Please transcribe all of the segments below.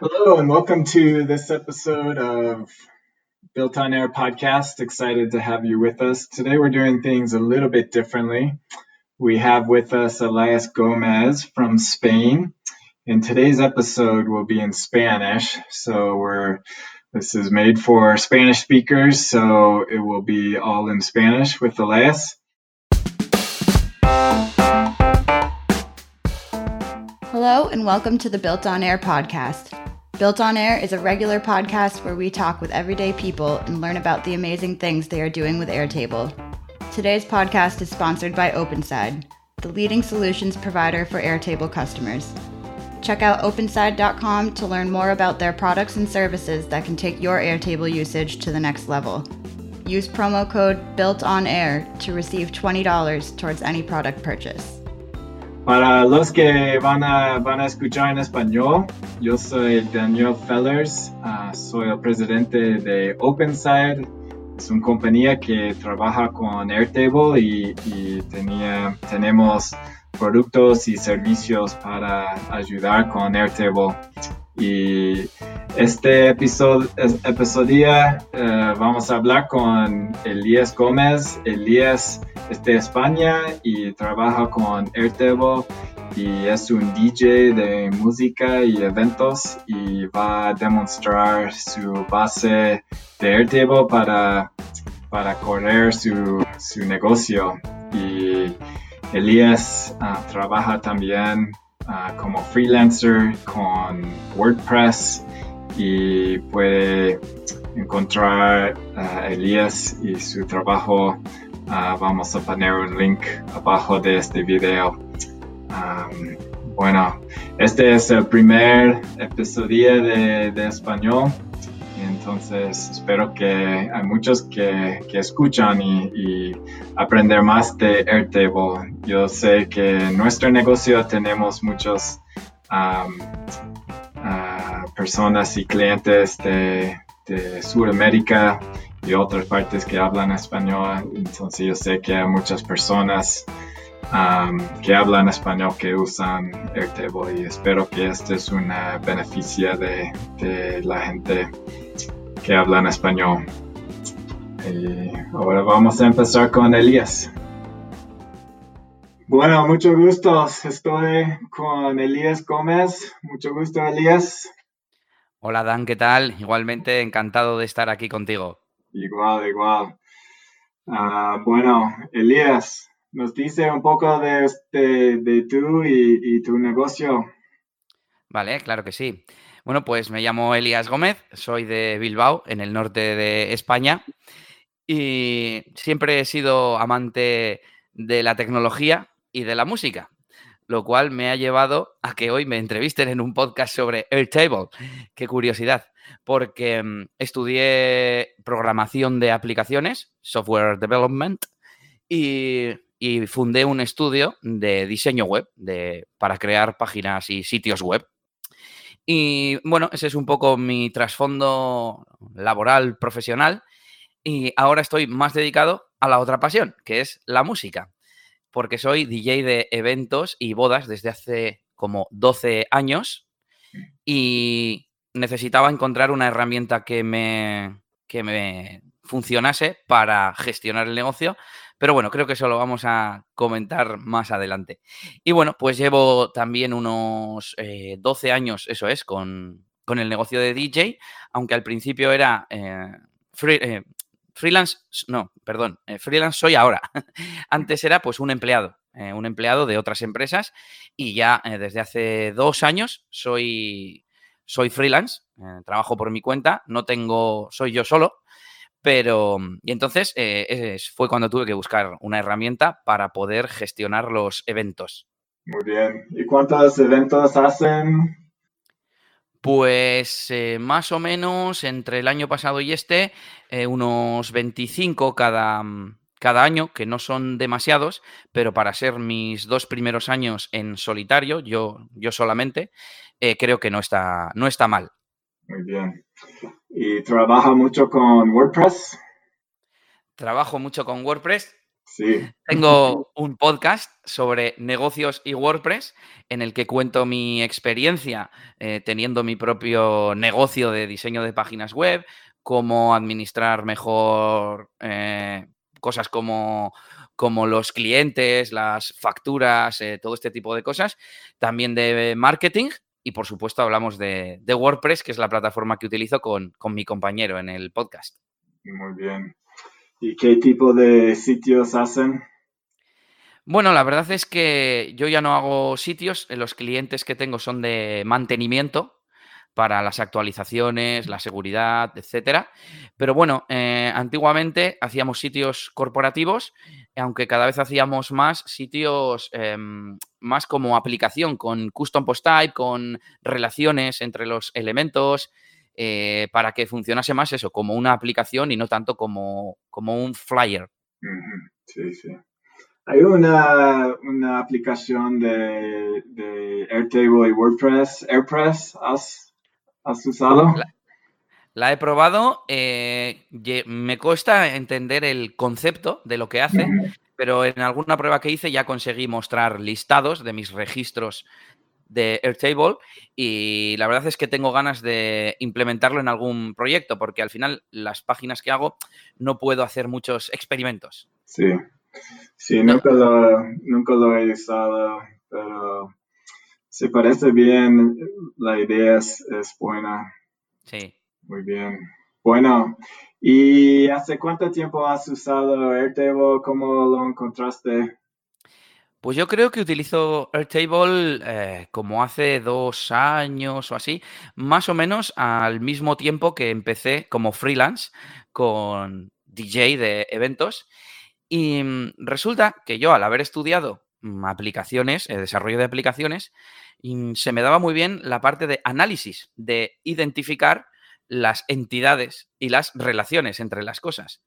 Hello, and welcome to this episode of Built on Air podcast. Excited to have you with us. Today, we're doing things a little bit differently. We have with us Elias Gomez from Spain. And today's episode will be in Spanish. So, we're this is made for Spanish speakers, so it will be all in Spanish with Elias. Hello, and welcome to the Built on Air podcast. Built on Air is a regular podcast where we talk with everyday people and learn about the amazing things they are doing with Airtable. Today's podcast is sponsored by OpenSide, the leading solutions provider for Airtable customers. Check out openside.com to learn more about their products and services that can take your Airtable usage to the next level. Use promo code BUILTONAIR to receive $20 towards any product purchase. Para los que van a, van a escuchar en español, yo soy Daniel Fellers, uh, soy el presidente de OpenSide. Es una compañía que trabaja con Airtable y, y tenía, tenemos productos y servicios para ayudar con Airtable. Y este episodio, episodio uh, vamos a hablar con Elías Gómez. Elías es de España y trabaja con Airtable y es un DJ de música y eventos y va a demostrar su base de Airtable para, para correr su, su negocio. Y Elías uh, trabaja también uh, como freelancer con WordPress y puede encontrar a Elías y su trabajo. Vamos a poner un link abajo de este video. Um, bueno, este es el primer episodio de, español. Entonces espero que hay muchos que, que escuchan y, y, aprender más de Airtable. Yo sé que en nuestro negocio tenemos muchos um, uh, personas y clientes de Sudamérica y otras partes que hablan español. Entonces yo sé que hay muchas personas um, que hablan español que usan Airtable y espero que este es un beneficio de, de la gente que hablan español. Y ahora vamos a empezar con Elías. Bueno, mucho gusto. Estoy con Elías Gómez. Mucho gusto, Elías. Hola, Dan, ¿qué tal? Igualmente encantado de estar aquí contigo. Igual, igual. Uh, bueno, Elías, nos dice un poco de, este, de tú y, y tu negocio. Vale, claro que sí. Bueno, pues me llamo Elías Gómez, soy de Bilbao, en el norte de España, y siempre he sido amante de la tecnología y de la música, lo cual me ha llevado a que hoy me entrevisten en un podcast sobre Airtable. Qué curiosidad, porque mm, estudié programación de aplicaciones, software development, y, y fundé un estudio de diseño web de, para crear páginas y sitios web. Y bueno, ese es un poco mi trasfondo laboral, profesional. Y ahora estoy más dedicado a la otra pasión, que es la música. Porque soy DJ de eventos y bodas desde hace como 12 años. Y necesitaba encontrar una herramienta que me, que me funcionase para gestionar el negocio. Pero bueno, creo que eso lo vamos a comentar más adelante. Y bueno, pues llevo también unos eh, 12 años, eso es, con, con, el negocio de DJ, aunque al principio era eh, free, eh, freelance, no, perdón, eh, freelance soy ahora. Antes era pues un empleado, eh, un empleado de otras empresas y ya eh, desde hace dos años soy, soy freelance, trabajo por mi cuenta, no tengo, soy yo solo. Pero, y entonces eh, es, fue cuando tuve que buscar una herramienta para poder gestionar los eventos. Muy bien. ¿Y cuántos eventos hacen? Pues eh, más o menos entre el año pasado y este, eh, unos 25 cada, cada año, que no son demasiados, pero para ser mis dos primeros años en solitario, yo, yo solamente, eh, creo que no está, no está mal. Muy bien. ¿Y trabaja mucho con WordPress? Trabajo mucho con WordPress. Sí. Tengo un podcast sobre negocios y WordPress en el que cuento mi experiencia eh, teniendo mi propio negocio de diseño de páginas web, cómo administrar mejor eh, cosas como, como, los clientes, las facturas, eh, todo este tipo de cosas. También de marketing y por supuesto hablamos de, WordPress, que es la plataforma que utilizo con, con mi compañero en el podcast. Muy bien. ¿Y qué tipo de sitios hacen? Bueno, la verdad es que yo ya no hago sitios, los clientes que tengo son de mantenimiento, para las actualizaciones, la seguridad, etcétera. Pero bueno, eh, antiguamente hacíamos sitios corporativos, aunque cada vez hacíamos más sitios em, más como aplicación, con custom post type, con relaciones entre los elementos, eh, para que funcionase más eso, como una aplicación y no tanto como, como un flyer. Sí, sí. Hay una, una aplicación de, de, Airtable y WordPress, AirPress, ¿Has usado? La, he probado. Eh, me cuesta entender el concepto de lo que hace, pero en alguna prueba que hice ya conseguí mostrar listados de mis registros de Airtable y la verdad es que tengo ganas de implementarlo en algún proyecto porque al final las páginas que hago no puedo hacer muchos experimentos. Sí, sí, nunca, lo, nunca lo he usado, pero Sí, parece bien. La idea es, buena. Sí. Muy bien. Bueno, ¿y hace cuánto tiempo has usado Airtable? ¿Cómo lo encontraste? Pues yo creo que utilizo Airtable eh, como hace dos años o así, más o menos al mismo tiempo que empecé como freelance con DJ de eventos. Y mm, resulta que yo al haber estudiado aplicaciones, eh, desarrollo de aplicaciones, y se me daba muy bien la parte de análisis, de identificar las entidades y las relaciones entre las cosas.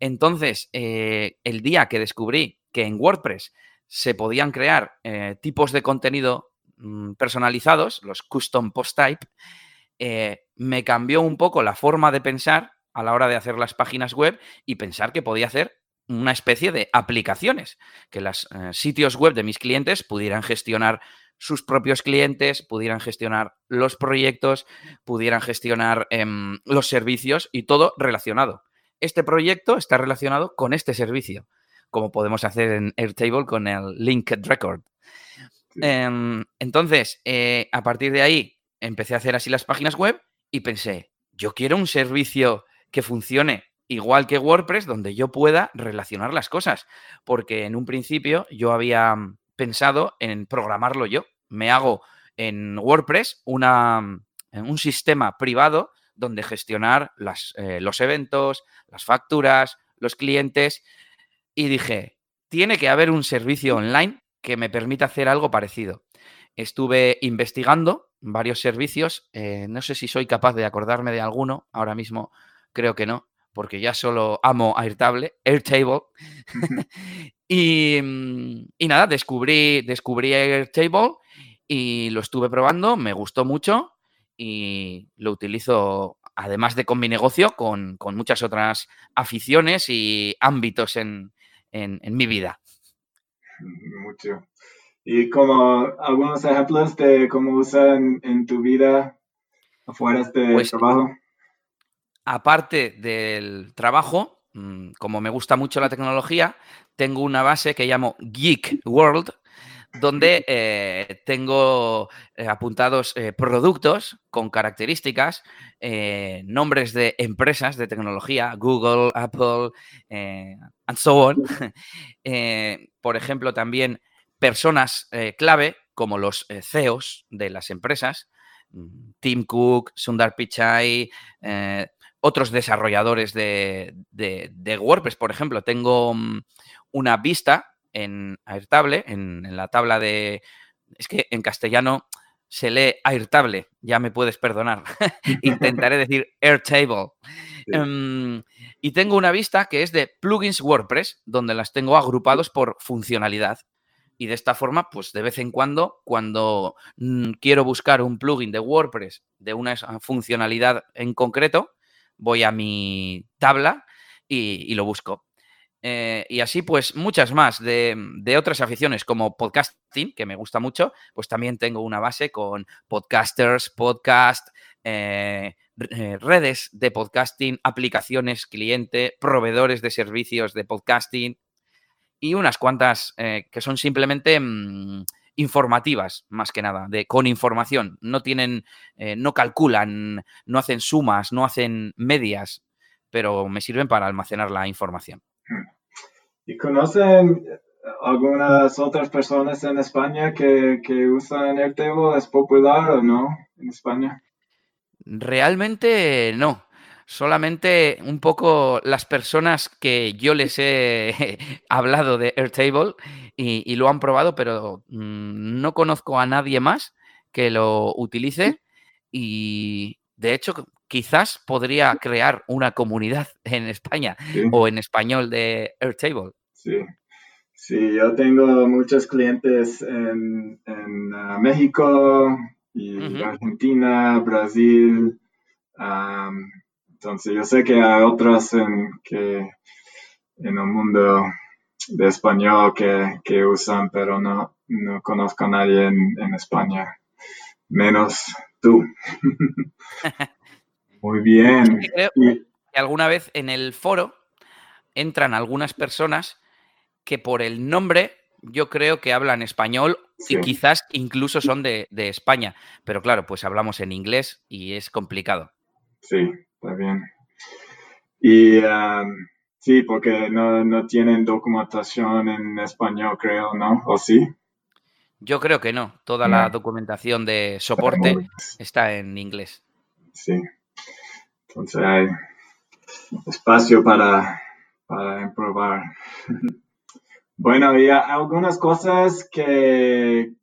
Entonces, eh, el día que descubrí que en WordPress se podían crear eh, tipos de contenido mm, personalizados, los custom post type, eh, me cambió un poco la forma de pensar a la hora de hacer las páginas web y pensar que podía hacer una especie de aplicaciones, que los sitios web de mis clientes pudieran gestionar sus propios clientes, pudieran gestionar los proyectos, pudieran gestionar em, los servicios y todo relacionado. Este proyecto está relacionado con este servicio, como podemos hacer en Airtable con el Linked Record. Em, entonces, eh, a partir de ahí, empecé a hacer así las páginas web y pensé, yo quiero un servicio que funcione igual que WordPress, donde yo pueda relacionar las cosas, porque en un principio yo había pensado en programarlo yo. Me hago en WordPress una, un sistema privado donde gestionar eh, los eventos, las facturas, los clientes. Y dije, tiene que haber un servicio online que me permita hacer algo parecido. Estuve investigando varios servicios. Eh, no sé si soy capaz de acordarme de alguno. Ahora mismo creo que no, porque ya solo amo Airtable, Airtable. Mm, y, nada, descubrí, descubrí Airtable y lo estuve probando, me gustó mucho y lo utilizo, además de con mi negocio, con, muchas otras aficiones y ámbitos en, mi vida. Mucho. ¿Y como algunos ejemplos de cómo usan en tu vida afuera de pues trabajo? Aparte del trabajo, mm, como me gusta mucho la tecnología, tengo una base que llamo Geek World, donde eh, tengo eh, apuntados eh, productos con características, nombres de empresas de tecnología, Google, Apple, and so on. por ejemplo, también personas clave como los CEOs de las empresas, mm, Tim Cook, Sundar Pichai, otros desarrolladores de, de, WordPress, por ejemplo. Tengo mm, una vista en Airtable, en, en, la tabla de... Es que en castellano se lee Airtable, ya me puedes perdonar. Intentaré decir Airtable. Em, y tengo una vista que es de plugins WordPress, donde las tengo agrupados por funcionalidad. Y de esta forma, pues de vez en cuando, cuando mm, quiero buscar un plugin de WordPress de una funcionalidad en concreto, voy a mi tabla y, lo busco. Eh, y así, pues, muchas más de, otras aficiones como podcasting, que me gusta mucho, pues también tengo una base con podcasters, podcast, eh, eh, redes de podcasting, aplicaciones cliente, proveedores de servicios de podcasting y unas cuantas que son simplemente mm, informativas, más que nada, de, con información. No tienen, no calculan, no hacen sumas, no hacen medias, pero me sirven para almacenar la información. ¿Y conocen algunas otras personas en España que, usan Airtable? ¿Es popular o no en España? Realmente no. Solamente un poco las personas que yo les he hablado de Airtable y, lo han probado, pero mm, no conozco a nadie más que lo utilice y de hecho quizás podría crear una comunidad en España o en español de Airtable. Sí. Sí, yo tengo muchos clientes en, ah, México y Argentina, Brasil. Entonces yo sé que hay otros en, que, en el mundo de español que, usan, pero no, no conozco a nadie en España, menos tú. Muy bien. que alguna vez en el foro entran algunas personas que por el nombre yo creo que hablan español y quizás incluso son de, España. Pero claro, pues hablamos en inglés y es complicado. Sí, está bien. Y sí, porque no, tienen documentación en español, creo, ¿no? ¿O sí? Yo creo que no. Toda la documentación de soporte está en inglés. Sí. Entonces hay espacio para, para probar. bueno, había algunas cosas que,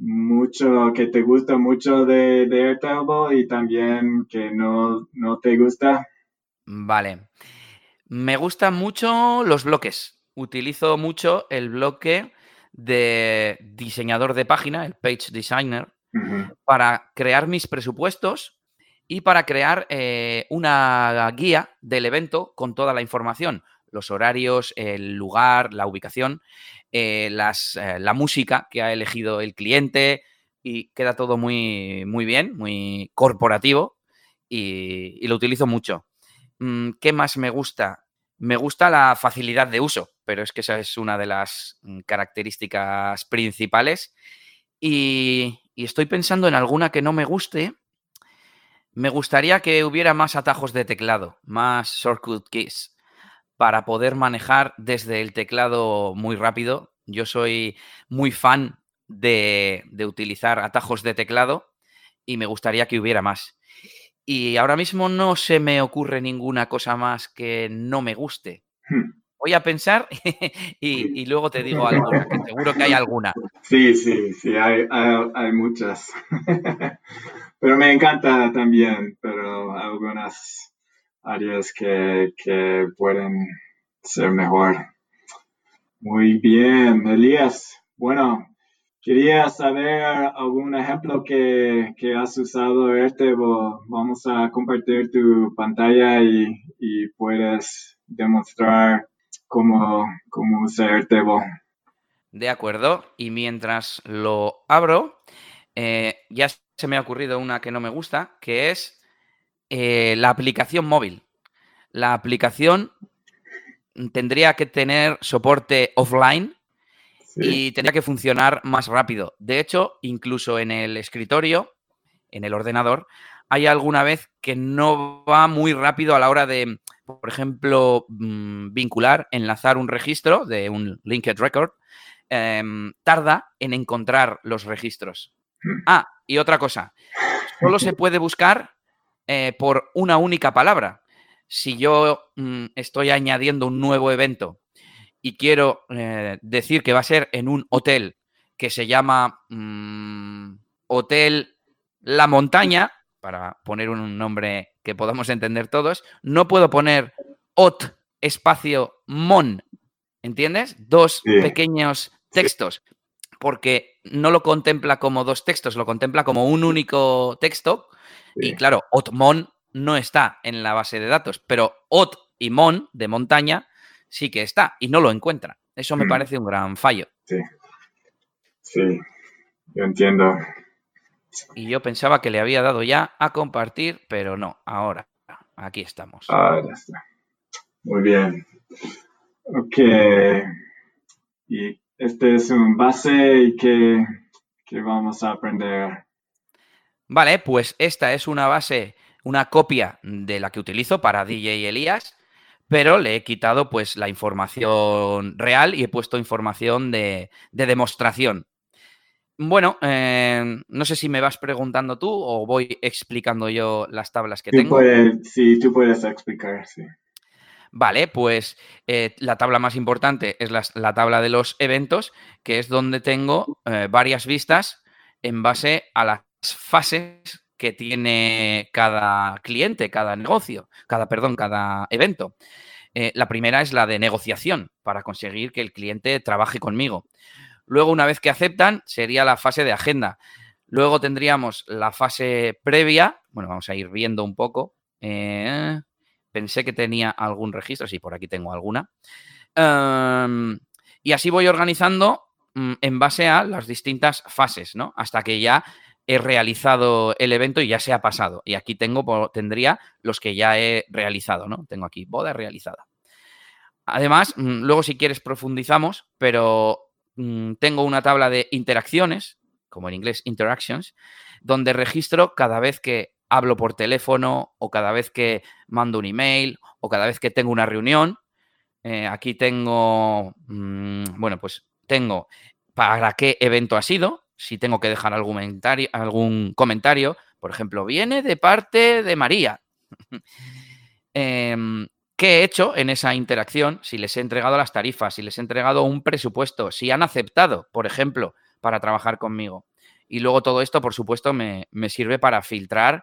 mucho, que te gusta mucho de, de Airtable y también que no, no te gusta. Vale. Me gustan mucho los bloques. Utilizo mucho el bloque de diseñador de página, el page designer, para crear mis presupuestos y para crear eh, una guía del evento con toda la información, los horarios, el lugar, la ubicación, eh, las, eh, la música que ha elegido el cliente y queda todo muy, muy bien, muy corporativo y, lo utilizo mucho. Mm, ¿Qué más me gusta? Me gusta la facilidad de uso, pero es que esa es una de las mm, características principales. Y, y estoy pensando en alguna que no me guste, me gustaría que hubiera más atajos de teclado, más shortcut keys, para poder manejar desde el teclado muy rápido. Yo soy muy fan de, utilizar atajos de teclado y me gustaría que hubiera más. Y ahora mismo no se me ocurre ninguna cosa más que no me guste. Hmm. Voy a pensar y, luego te digo alguna, que seguro que hay alguna. Sí, sí, sí, hay, hay muchas. Pero me encanta también, pero algunas áreas que, pueden ser mejor. Muy bien, Elías. Bueno, quería saber algún ejemplo que, has usado Airtable. Vamos a compartir tu pantalla y, puedes demostrar cómo, cómo usa. De acuerdo, y mientras lo abro, eh, ya se me ha ocurrido una que no me gusta, que es eh, la aplicación móvil. La aplicación tendría que tener soporte offline y tendría que funcionar más rápido. De hecho, incluso en el escritorio, en el ordenador, hay alguna vez que no va muy rápido a la hora de, por ejemplo, mm, vincular, enlazar un registro de un linked record. Em, tarda en encontrar los registros. Ah, y otra cosa, solo se puede buscar eh, por una única palabra. Si yo mm, estoy añadiendo un nuevo evento y quiero eh, decir que va a ser en un hotel que se llama mm, Hotel La Montaña, para poner un nombre que podamos entender todos, no puedo poner hot espacio mon, ¿entiendes? Dos pequeños textos porque no lo contempla como dos textos, lo contempla como un único texto. Y claro, Otmon no está en la base de datos, pero Ot y Mon de montaña sí que está y no lo encuentra. Eso me Mm. parece un gran fallo. Sí. Sí, yo entiendo. Y yo pensaba que le había dado ya a compartir, pero no, ahora, aquí estamos. Ah, ya está. Muy bien. Ok. Y este es un base y que, que vamos a aprender. Vale, pues esta es una base, una copia de la que utilizo para DJ Elías, pero le he quitado pues la información real y he puesto información de, de demostración. Bueno, eh, no sé si me vas preguntando tú o voy explicando yo las tablas que Tú tengo. puedes, sí, tú puedes explicar, sí. Vale, pues eh, la tabla más importante es las- la, tabla de los eventos, que es donde tengo eh, varias vistas en base a las fases que tiene cada cliente, cada negocio, cada, perdón, cada evento. Eh, la primera es la de negociación, para conseguir que el cliente trabaje conmigo. Luego, una vez que aceptan, sería la fase de agenda. Luego tendríamos la fase previa. Bueno, vamos a ir viendo un poco. Eh, pensé que tenía algún registro. Sí, por aquí tengo alguna. Um, y así voy organizando mm, en base a las distintas fases, ¿no? Hasta que ya he realizado el evento y ya se ha pasado. Y aquí tengo, tendría los que ya he realizado, ¿no? Tengo aquí boda realizada. Además, mm, luego si quieres profundizamos, pero mm, tengo una tabla de interacciones, como en inglés interactions, donde registro cada vez que hablo por teléfono o cada vez que mando un email o cada vez que tengo una reunión. Eh, aquí tengo, mm, bueno, pues tengo para qué evento ha sido, si tengo que dejar algún comentario, algún comentario por ejemplo, viene de parte de María. Em, ¿Qué he hecho en esa interacción? Si les he entregado las tarifas, si les he entregado un presupuesto, si han aceptado, por ejemplo, para trabajar conmigo. Y luego todo esto, por supuesto, me, me sirve para filtrar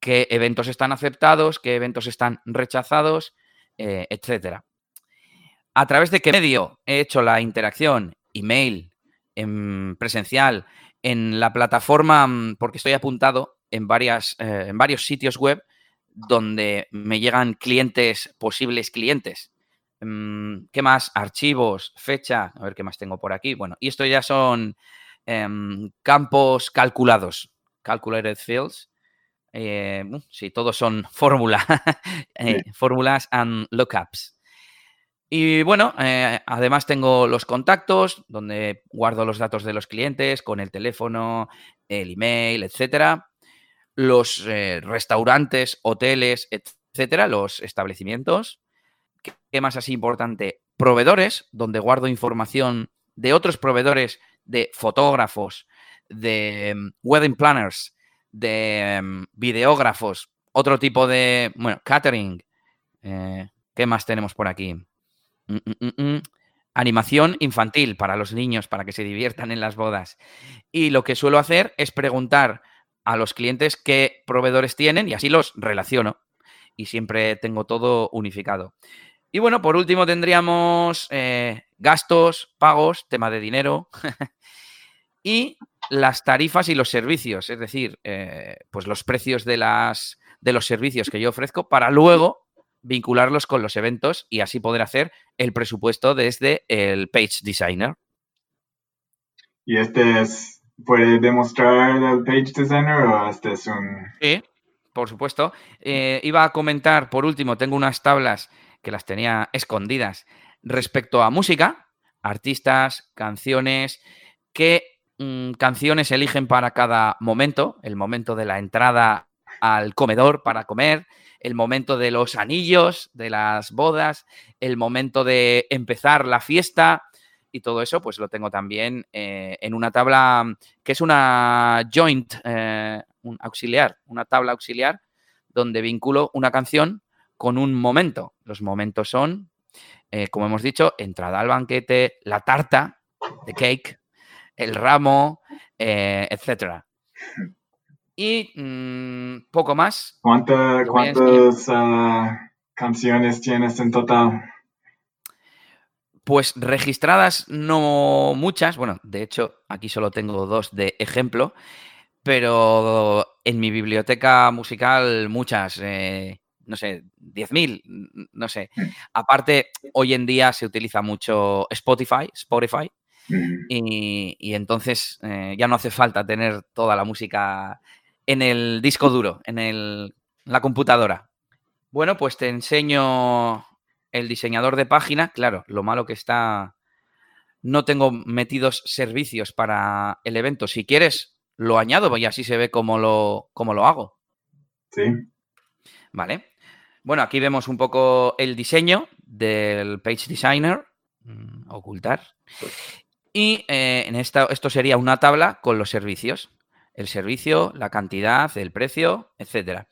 qué eventos están aceptados, qué eventos están rechazados, eh, etcétera. ¿A través de qué medio he hecho la interacción? Email, en presencial, en la plataforma, mm, porque estoy apuntado en, varias, eh, en varios sitios web donde me llegan clientes, posibles clientes. Mm, ¿Qué más? Archivos, fecha, a ver qué más tengo por aquí. Bueno, y esto ya son em, campos calculados, calculated fields. Eh, uh, sí, todos son fórmula, eh, fórmulas and lookups. Y bueno, eh, además tengo los contactos donde guardo los datos de los clientes con el teléfono, el email, etcétera. Los eh, restaurantes, hoteles, etcétera, los establecimientos. ¿Qué, ¿Qué, más así importante? Proveedores, donde guardo información de otros proveedores de fotógrafos, de um, wedding planners, de um, videógrafos, otro tipo de, bueno, catering. Eh, ¿Qué más tenemos por aquí? Mm, mm, mm, Animación infantil para los niños, para que se diviertan en las bodas. Y lo que suelo hacer es preguntar a los clientes qué proveedores tienen y así los relaciono. Y siempre tengo todo unificado. Y bueno, por último tendríamos eh, gastos, pagos, tema de dinero y las tarifas y los servicios, es decir, eh, pues los precios de, las, de los servicios que yo ofrezco para luego vincularlos con los eventos y así poder hacer el presupuesto desde el Page Designer. ¿Y este es, puede demostrar el Page Designer o este es un...? Sí, por supuesto. Eh, iba a comentar, por último, tengo unas tablas que las tenía escondidas respecto a música, artistas, canciones, qué mmm, canciones eligen para cada momento, el momento de la entrada al comedor para comer, el momento de los anillos, de las bodas, el momento de empezar la fiesta y todo eso, pues lo tengo también eh, en una tabla que es una joint, eh, un auxiliar, una tabla auxiliar donde vinculo una canción con un momento. Los momentos son, eh, como hemos dicho, entrada al banquete, la tarta, de cake, el ramo, etcétera. Y mmm, poco más. ¿Cuánta, ¿Cuántas uh, canciones tienes en total? Pues registradas no muchas, bueno, de hecho aquí solo tengo dos de ejemplo, pero en mi biblioteca musical muchas, eh, no sé, 10.000, no sé. Aparte, hoy en día se utiliza mucho Spotify, Spotify, y, entonces eh, ya no hace falta tener toda la música en el disco duro, en la computadora. Bueno, pues te enseño el diseñador de página. Claro, lo malo que está, no tengo metidos servicios para el evento. Si quieres, lo añado y así se ve cómo lo, cómo lo hago. Sí. Vale. Bueno, aquí vemos un poco el diseño del Page Designer. Mm, ocultar. Y eh, en esta, esto sería una tabla con los servicios. El servicio, la cantidad, el precio, etcétera.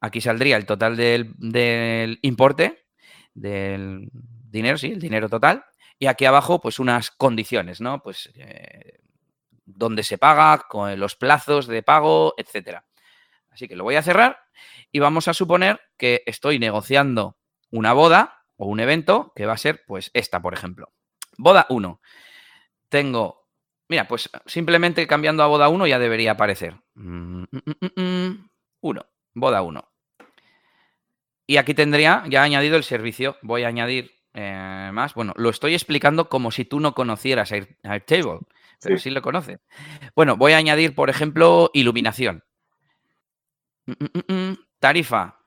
Aquí saldría el total del, importe, del dinero, sí, el dinero total. Y aquí abajo, pues unas condiciones, ¿no? Pues eh, dónde se paga, con los plazos de pago, etcétera. Así que lo voy a cerrar y vamos a suponer que estoy negociando una boda o un evento que va a ser, pues, esta, por ejemplo. Boda 1. Tengo, mira, pues simplemente cambiando a boda 1 ya debería aparecer. 1. Mm, mm, mm, boda 1. Y aquí tendría ya añadido el servicio. Voy a añadir eh, más. Bueno, lo estoy explicando como si tú no conocieras Airtable, pero sí. lo conoces. Bueno, voy a añadir, por ejemplo, iluminación. tarifa,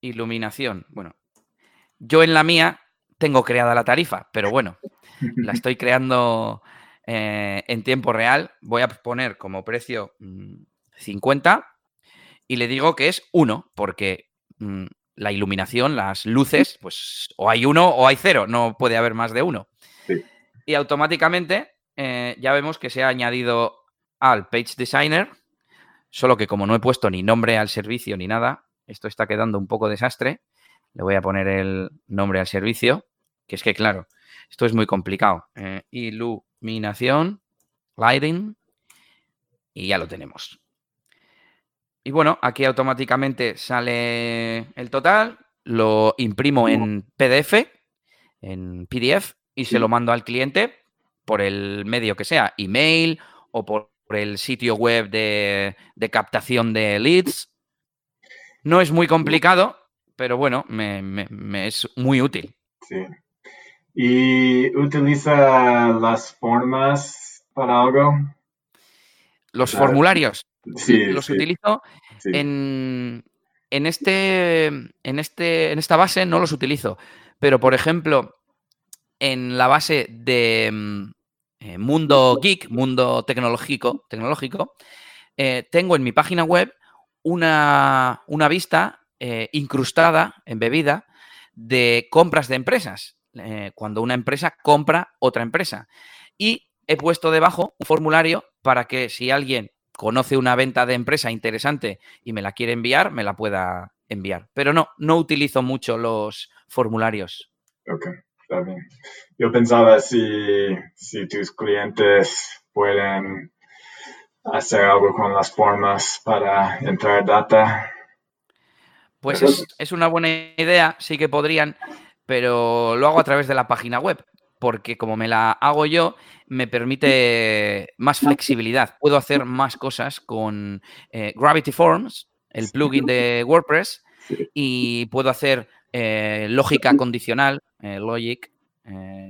iluminación. Bueno, yo en la mía tengo creada la tarifa, pero bueno, la estoy creando eh, en tiempo real. Voy a poner como precio 50 y le digo que es 1, porque mm, la iluminación, las luces, pues o hay uno o hay cero, no puede haber más de uno. Y automáticamente eh, ya vemos que se ha añadido al Page Designer, solo que como no he puesto ni nombre al servicio ni nada, esto está quedando un poco desastre. Le voy a poner el nombre al servicio, que es que claro, esto es muy complicado. Eh, iluminación, lighting, y ya lo tenemos. Y bueno, aquí automáticamente sale el total, lo imprimo en PDF, en PDF, y se lo mando al cliente por el medio que sea, email o por, el sitio web de, captación de leads. No es muy complicado, pero bueno, me, es muy útil. Sí. ¿Y utiliza las formas para algo? Los formularios. Sí, los utilizo en, este, en, este, en esta base no los utilizo. Pero, por ejemplo, en la base de mm, eh, mundo geek, mundo tecnológico, tecnológico eh, tengo en mi página web una, una vista eh, incrustada, embebida, de compras de empresas. Cuando una empresa compra otra empresa. Y he puesto debajo un formulario para que si alguien conoce una venta de empresa interesante y me la quiere enviar, me la pueda enviar. Pero no, no utilizo mucho los formularios. Ok, está bien. Yo pensaba si, tus clientes pueden hacer algo con las formas para entrar data. Pues es, es, una buena idea, sí que podrían, pero lo hago a través de la página web porque como me la hago yo, me permite más flexibilidad. Puedo hacer más cosas con eh, Gravity Forms, el plugin de WordPress, y puedo hacer eh, lógica condicional, eh, logic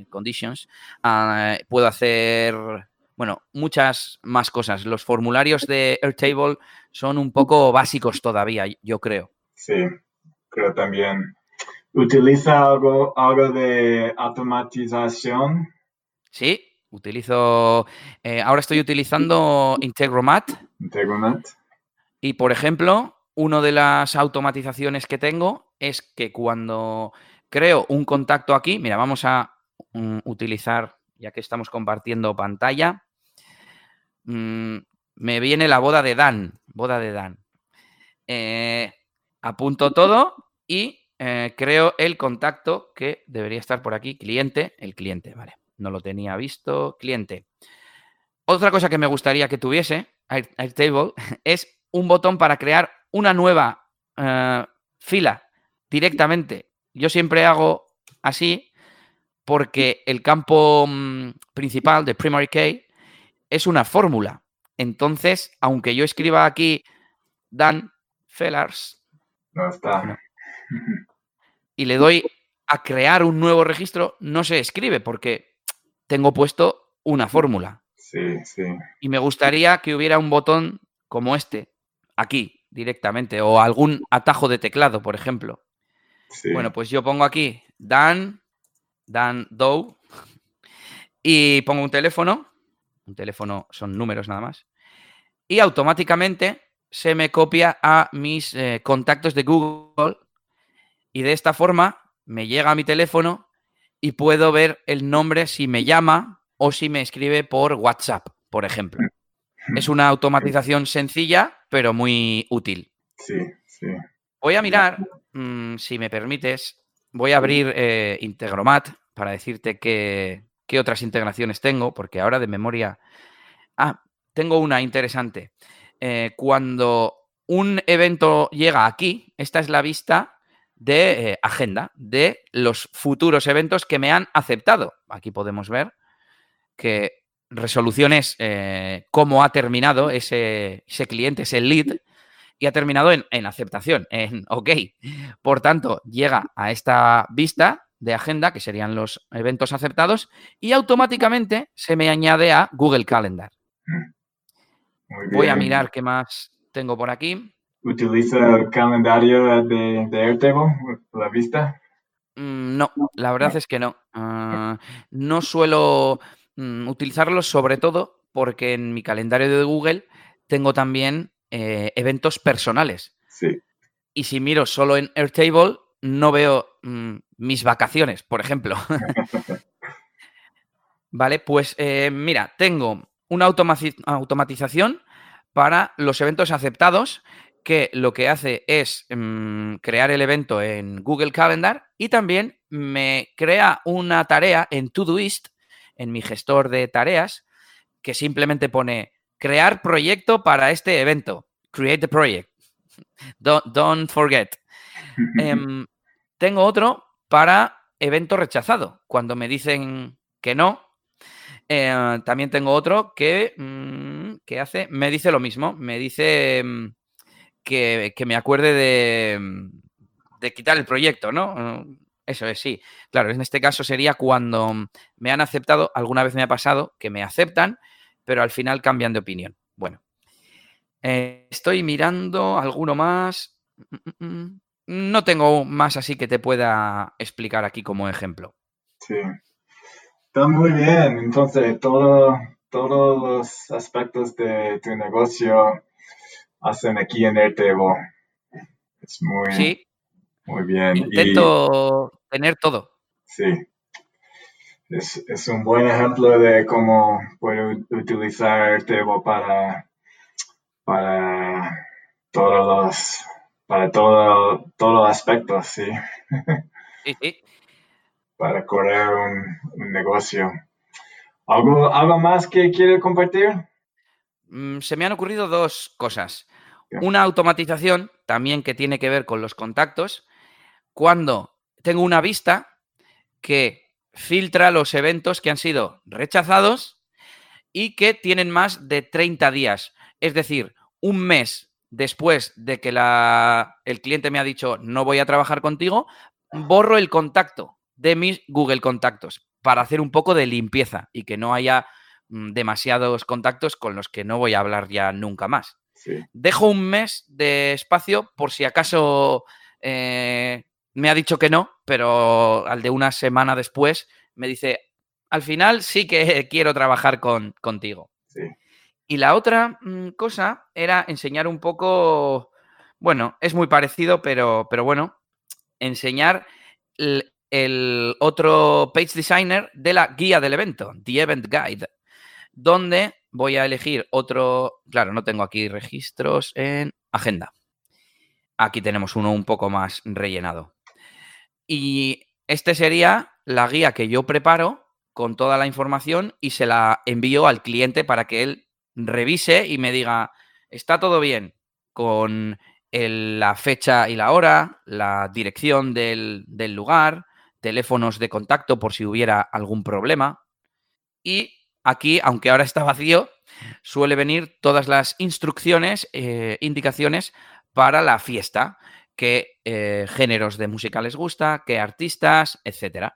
conditions. Ah, puedo hacer, bueno, muchas más cosas. Los formularios de Airtable son un poco básicos todavía, yo creo. Sí, creo también. ¿Utiliza algo, algo de automatización? Sí, utilizo. Eh, ahora estoy utilizando Integromat. Integromat. Y por ejemplo, una de las automatizaciones que tengo es que cuando creo un contacto aquí, mira, vamos a mm, utilizar, ya que estamos compartiendo pantalla, mm, me viene la boda de Dan, boda de Dan. Eh, apunto todo y eh, creo el contacto que debería estar por aquí, cliente, el cliente, vale, no lo tenía visto, cliente. Otra cosa que me gustaría que tuviese Airtable es un botón para crear una nueva eh, fila directamente. Yo siempre hago así porque el campo mm, principal de Primary Key es una fórmula. Entonces, aunque yo escriba aquí Dan Fellers, no está. Y le doy a crear un nuevo registro, no se escribe porque tengo puesto una fórmula. Sí, sí. Y me gustaría que hubiera un botón como este, aquí, directamente, o algún atajo de teclado, por ejemplo. sí. Bueno, pues yo pongo aquí Dan, Dan Doe, y pongo un teléfono. Un teléfono son números nada más. Y automáticamente se me copia a mis eh, contactos de Google. Y de esta forma me llega a mi teléfono y puedo ver el nombre si me llama o si me escribe por WhatsApp, por ejemplo. Es una automatización sencilla, pero muy útil. Sí, sí. Voy a mirar, mm, si me permites, voy a abrir eh, Integromat para decirte qué, qué otras integraciones tengo, porque ahora de memoria... Ah, tengo una interesante. Eh, cuando un evento llega aquí, esta es la vista de eh, agenda de los futuros eventos que me han aceptado. Aquí podemos ver que resoluciones, eh, cómo ha terminado ese, ese cliente, ese lead, y ha terminado en, en aceptación, en OK. Por tanto, llega a esta vista de agenda, que serían los eventos aceptados, y automáticamente se me añade a Google Calendar. Muy Voy a mirar qué más tengo por aquí. ¿Utiliza el calendario de, de Airtable, la vista? Mm, No, la verdad es que no. Ah, no suelo mm, utilizarlo sobre todo porque en mi calendario de Google tengo también eh, eventos personales. Sí, Y si miro solo en Airtable, no veo mm, mis vacaciones, por ejemplo. vale, pues eh, mira, tengo una automatización para los eventos aceptados que lo que hace es mm, crear el evento en Google Calendar y también me crea una tarea en Todoist, en mi gestor de tareas, que simplemente pone crear proyecto para este evento. Create the project. Don't, don't forget. Em, tengo otro para evento rechazado. Cuando me dicen que no, eh, también tengo otro que, mm, que hace, me dice lo mismo. Me dice mm, que, que me acuerde de, mm, de quitar el proyecto, ¿no? Mm, Eso es, sí. Claro, en este caso sería cuando mm, me han aceptado, alguna vez me ha pasado que me aceptan, pero al final cambian de opinión. Bueno, eh, estoy mirando alguno más. No tengo más así que te pueda explicar aquí como ejemplo. sí. Está muy bien. Entonces, todo, todos los aspectos de tu negocio hacen aquí en Airtable. Es muy, Sí, muy bien. Y- intento tener todo. Sí. Es, es un buen ejemplo de cómo puedo utilizar Airtable para, para todos los, para todo, todos los aspectos, sí. Sí, sí. Para correr un, un negocio. ¿Algo, ¿Algo más que quiere compartir? Mm, Se me han ocurrido dos cosas. Una automatización también que tiene que ver con los contactos. Cuando tengo una vista que filtra los eventos que han sido rechazados y que tienen más de 30 días. Es decir, un mes después de que la- el cliente me ha dicho no voy a trabajar contigo, borro el contacto de mis Google Contactos para hacer un poco de limpieza y que no haya mm, demasiados contactos con los que no voy a hablar ya nunca más. Sí, Dejo un mes de espacio por si acaso eh, me ha dicho que no, pero al de una semana después me dice, al final sí que quiero trabajar con, contigo. sí, Y la otra mm, cosa era enseñar un poco, bueno, es muy parecido, pero, pero bueno, enseñar el, el otro page designer de la guía del evento, The Event Guide, donde voy a elegir otro, claro, no tengo aquí registros en agenda. Aquí tenemos uno un poco más rellenado. Y este sería la guía que yo preparo con toda la información y se la envío al cliente para que él revise y me diga, está todo bien con el- la fecha y la hora, la dirección del, del lugar, teléfonos de contacto por si hubiera algún problema. Y aquí, aunque ahora está vacío, suele venir todas las instrucciones, eh, indicaciones para la fiesta, qué eh, géneros de música les gusta, qué artistas, etc.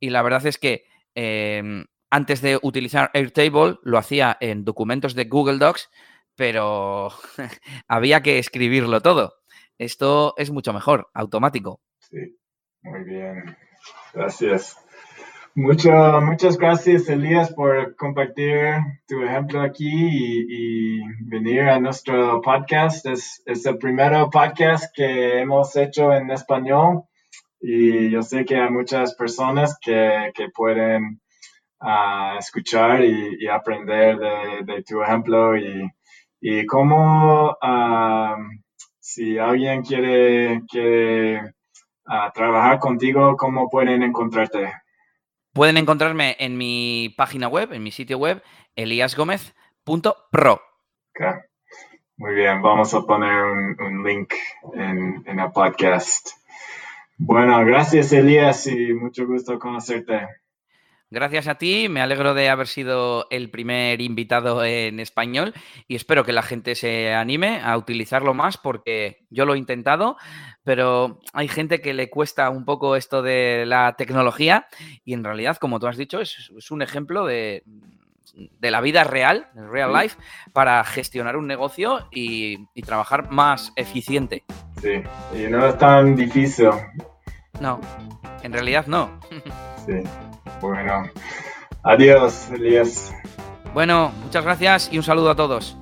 Y la verdad es que em, antes de utilizar Airtable lo hacía en documentos de Google Docs, pero había que escribirlo todo. Esto es mucho mejor, automático. Sí, muy bien. Gracias. Muchas gracias, Elías, por compartir tu ejemplo aquí y, venir a nuestro podcast. Es, es, el primer podcast que hemos hecho en español y yo sé que hay muchas personas que, que pueden uh, escuchar y, aprender de, tu ejemplo y, y cómo, uh, si alguien quiere, quiere a trabajar contigo, ¿cómo pueden encontrarte? Pueden encontrarme en mi página web, en mi sitio web, eliasgomez.pro. Muy bien, vamos a poner un, link en, en, el podcast. Bueno, gracias Elías y mucho gusto conocerte. Gracias a ti, me alegro de haber sido el primer invitado en español y espero que la gente se anime a utilizarlo más porque yo lo he intentado, pero hay gente que le cuesta un poco esto de la tecnología y en realidad, como tú has dicho, es, un ejemplo de, la vida real, de real life, para gestionar un negocio y, y trabajar más eficiente. Sí, y no es tan difícil. No, en realidad no. Sí. Bueno, adiós, Elías. Bueno, muchas gracias y un saludo a todos.